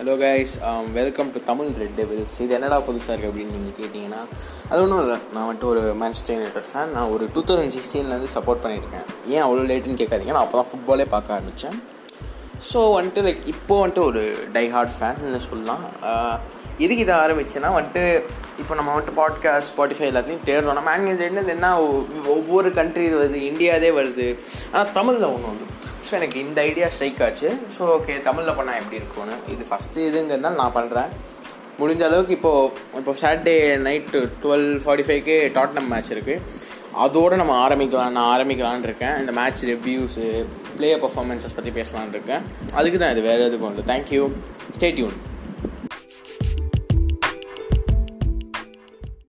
Hello guys welcome to Tamil red devils இது என்னடா புதுசாக இருக்குது அப்படின்னு நீங்கள் கேட்டிங்கன்னா அது ஒன்றும் இல்லை. நான் வந்துட்டு ஒரு மேன்ஸ்டர் யுனைடட் ஃபேன் நான் ஒரு டூ தௌசண்ட் சிக்ஸ்டீன்லேருந்து சப்போர்ட் பண்ணியிருக்கேன். ஏன் அவ்வளோ லேட்டுன்னு கேட்காதீங்க. நான் அப்போ தான் ஃபுட்பாலே பார்க்க ஆரம்பித்தேன் ஸோ வந்துட்டு லைக் இப்போது வந்துட்டு ஒரு டை ஹார்ட் ஃபேன் சொல்லலாம். Uh, எதுக்கு இதை ஆரம்பிச்சேன்னா வந்துட்டு இப்போ நம்ம வந்துட்டு பாட்காஸ்ட் ஸ்பாட்டிஃபை எல்லாத்தையும் தேடுறோம். மேன் யுனைடெட்னு என்ன ஒவ்வொரு கண்ட்ரி வருது இந்தியாவே வருது. ஆனால் தமிழில் ஒன்று வந்து ஸோ எனக்கு இந்த ஐடியா ஸ்ட்ரைக் ஆச்சு. ஸோ ஓகே தமிழில் பண்ணால் எப்படி இருக்கும்னு. இது ஃபஸ்ட்டு இதுங்கிறதுனால நான் பண்ணுறேன் முடிஞ்ச அளவுக்கு இப்போது இப்போ சாட்டர்டே நைட்டு டுவெல் ஃபார்ட்டி ஃபைவ்க்கு டாட்னம் மேட்ச் இருக்குது அதோடு நம்ம ஆரம்பிக்கலாம் நான் ஆரம்பிக்கலான் இருக்கேன். இந்த மேட்ச் ரிவ்யூஸு பிளேயர் பர்ஃபார்மன்ஸஸ் பற்றி பேசலான் இருக்கேன். அதுக்கு தான் இது வேறு எதுக்கும் வந்து தேங்க்யூ ஸ்டேட்யூன்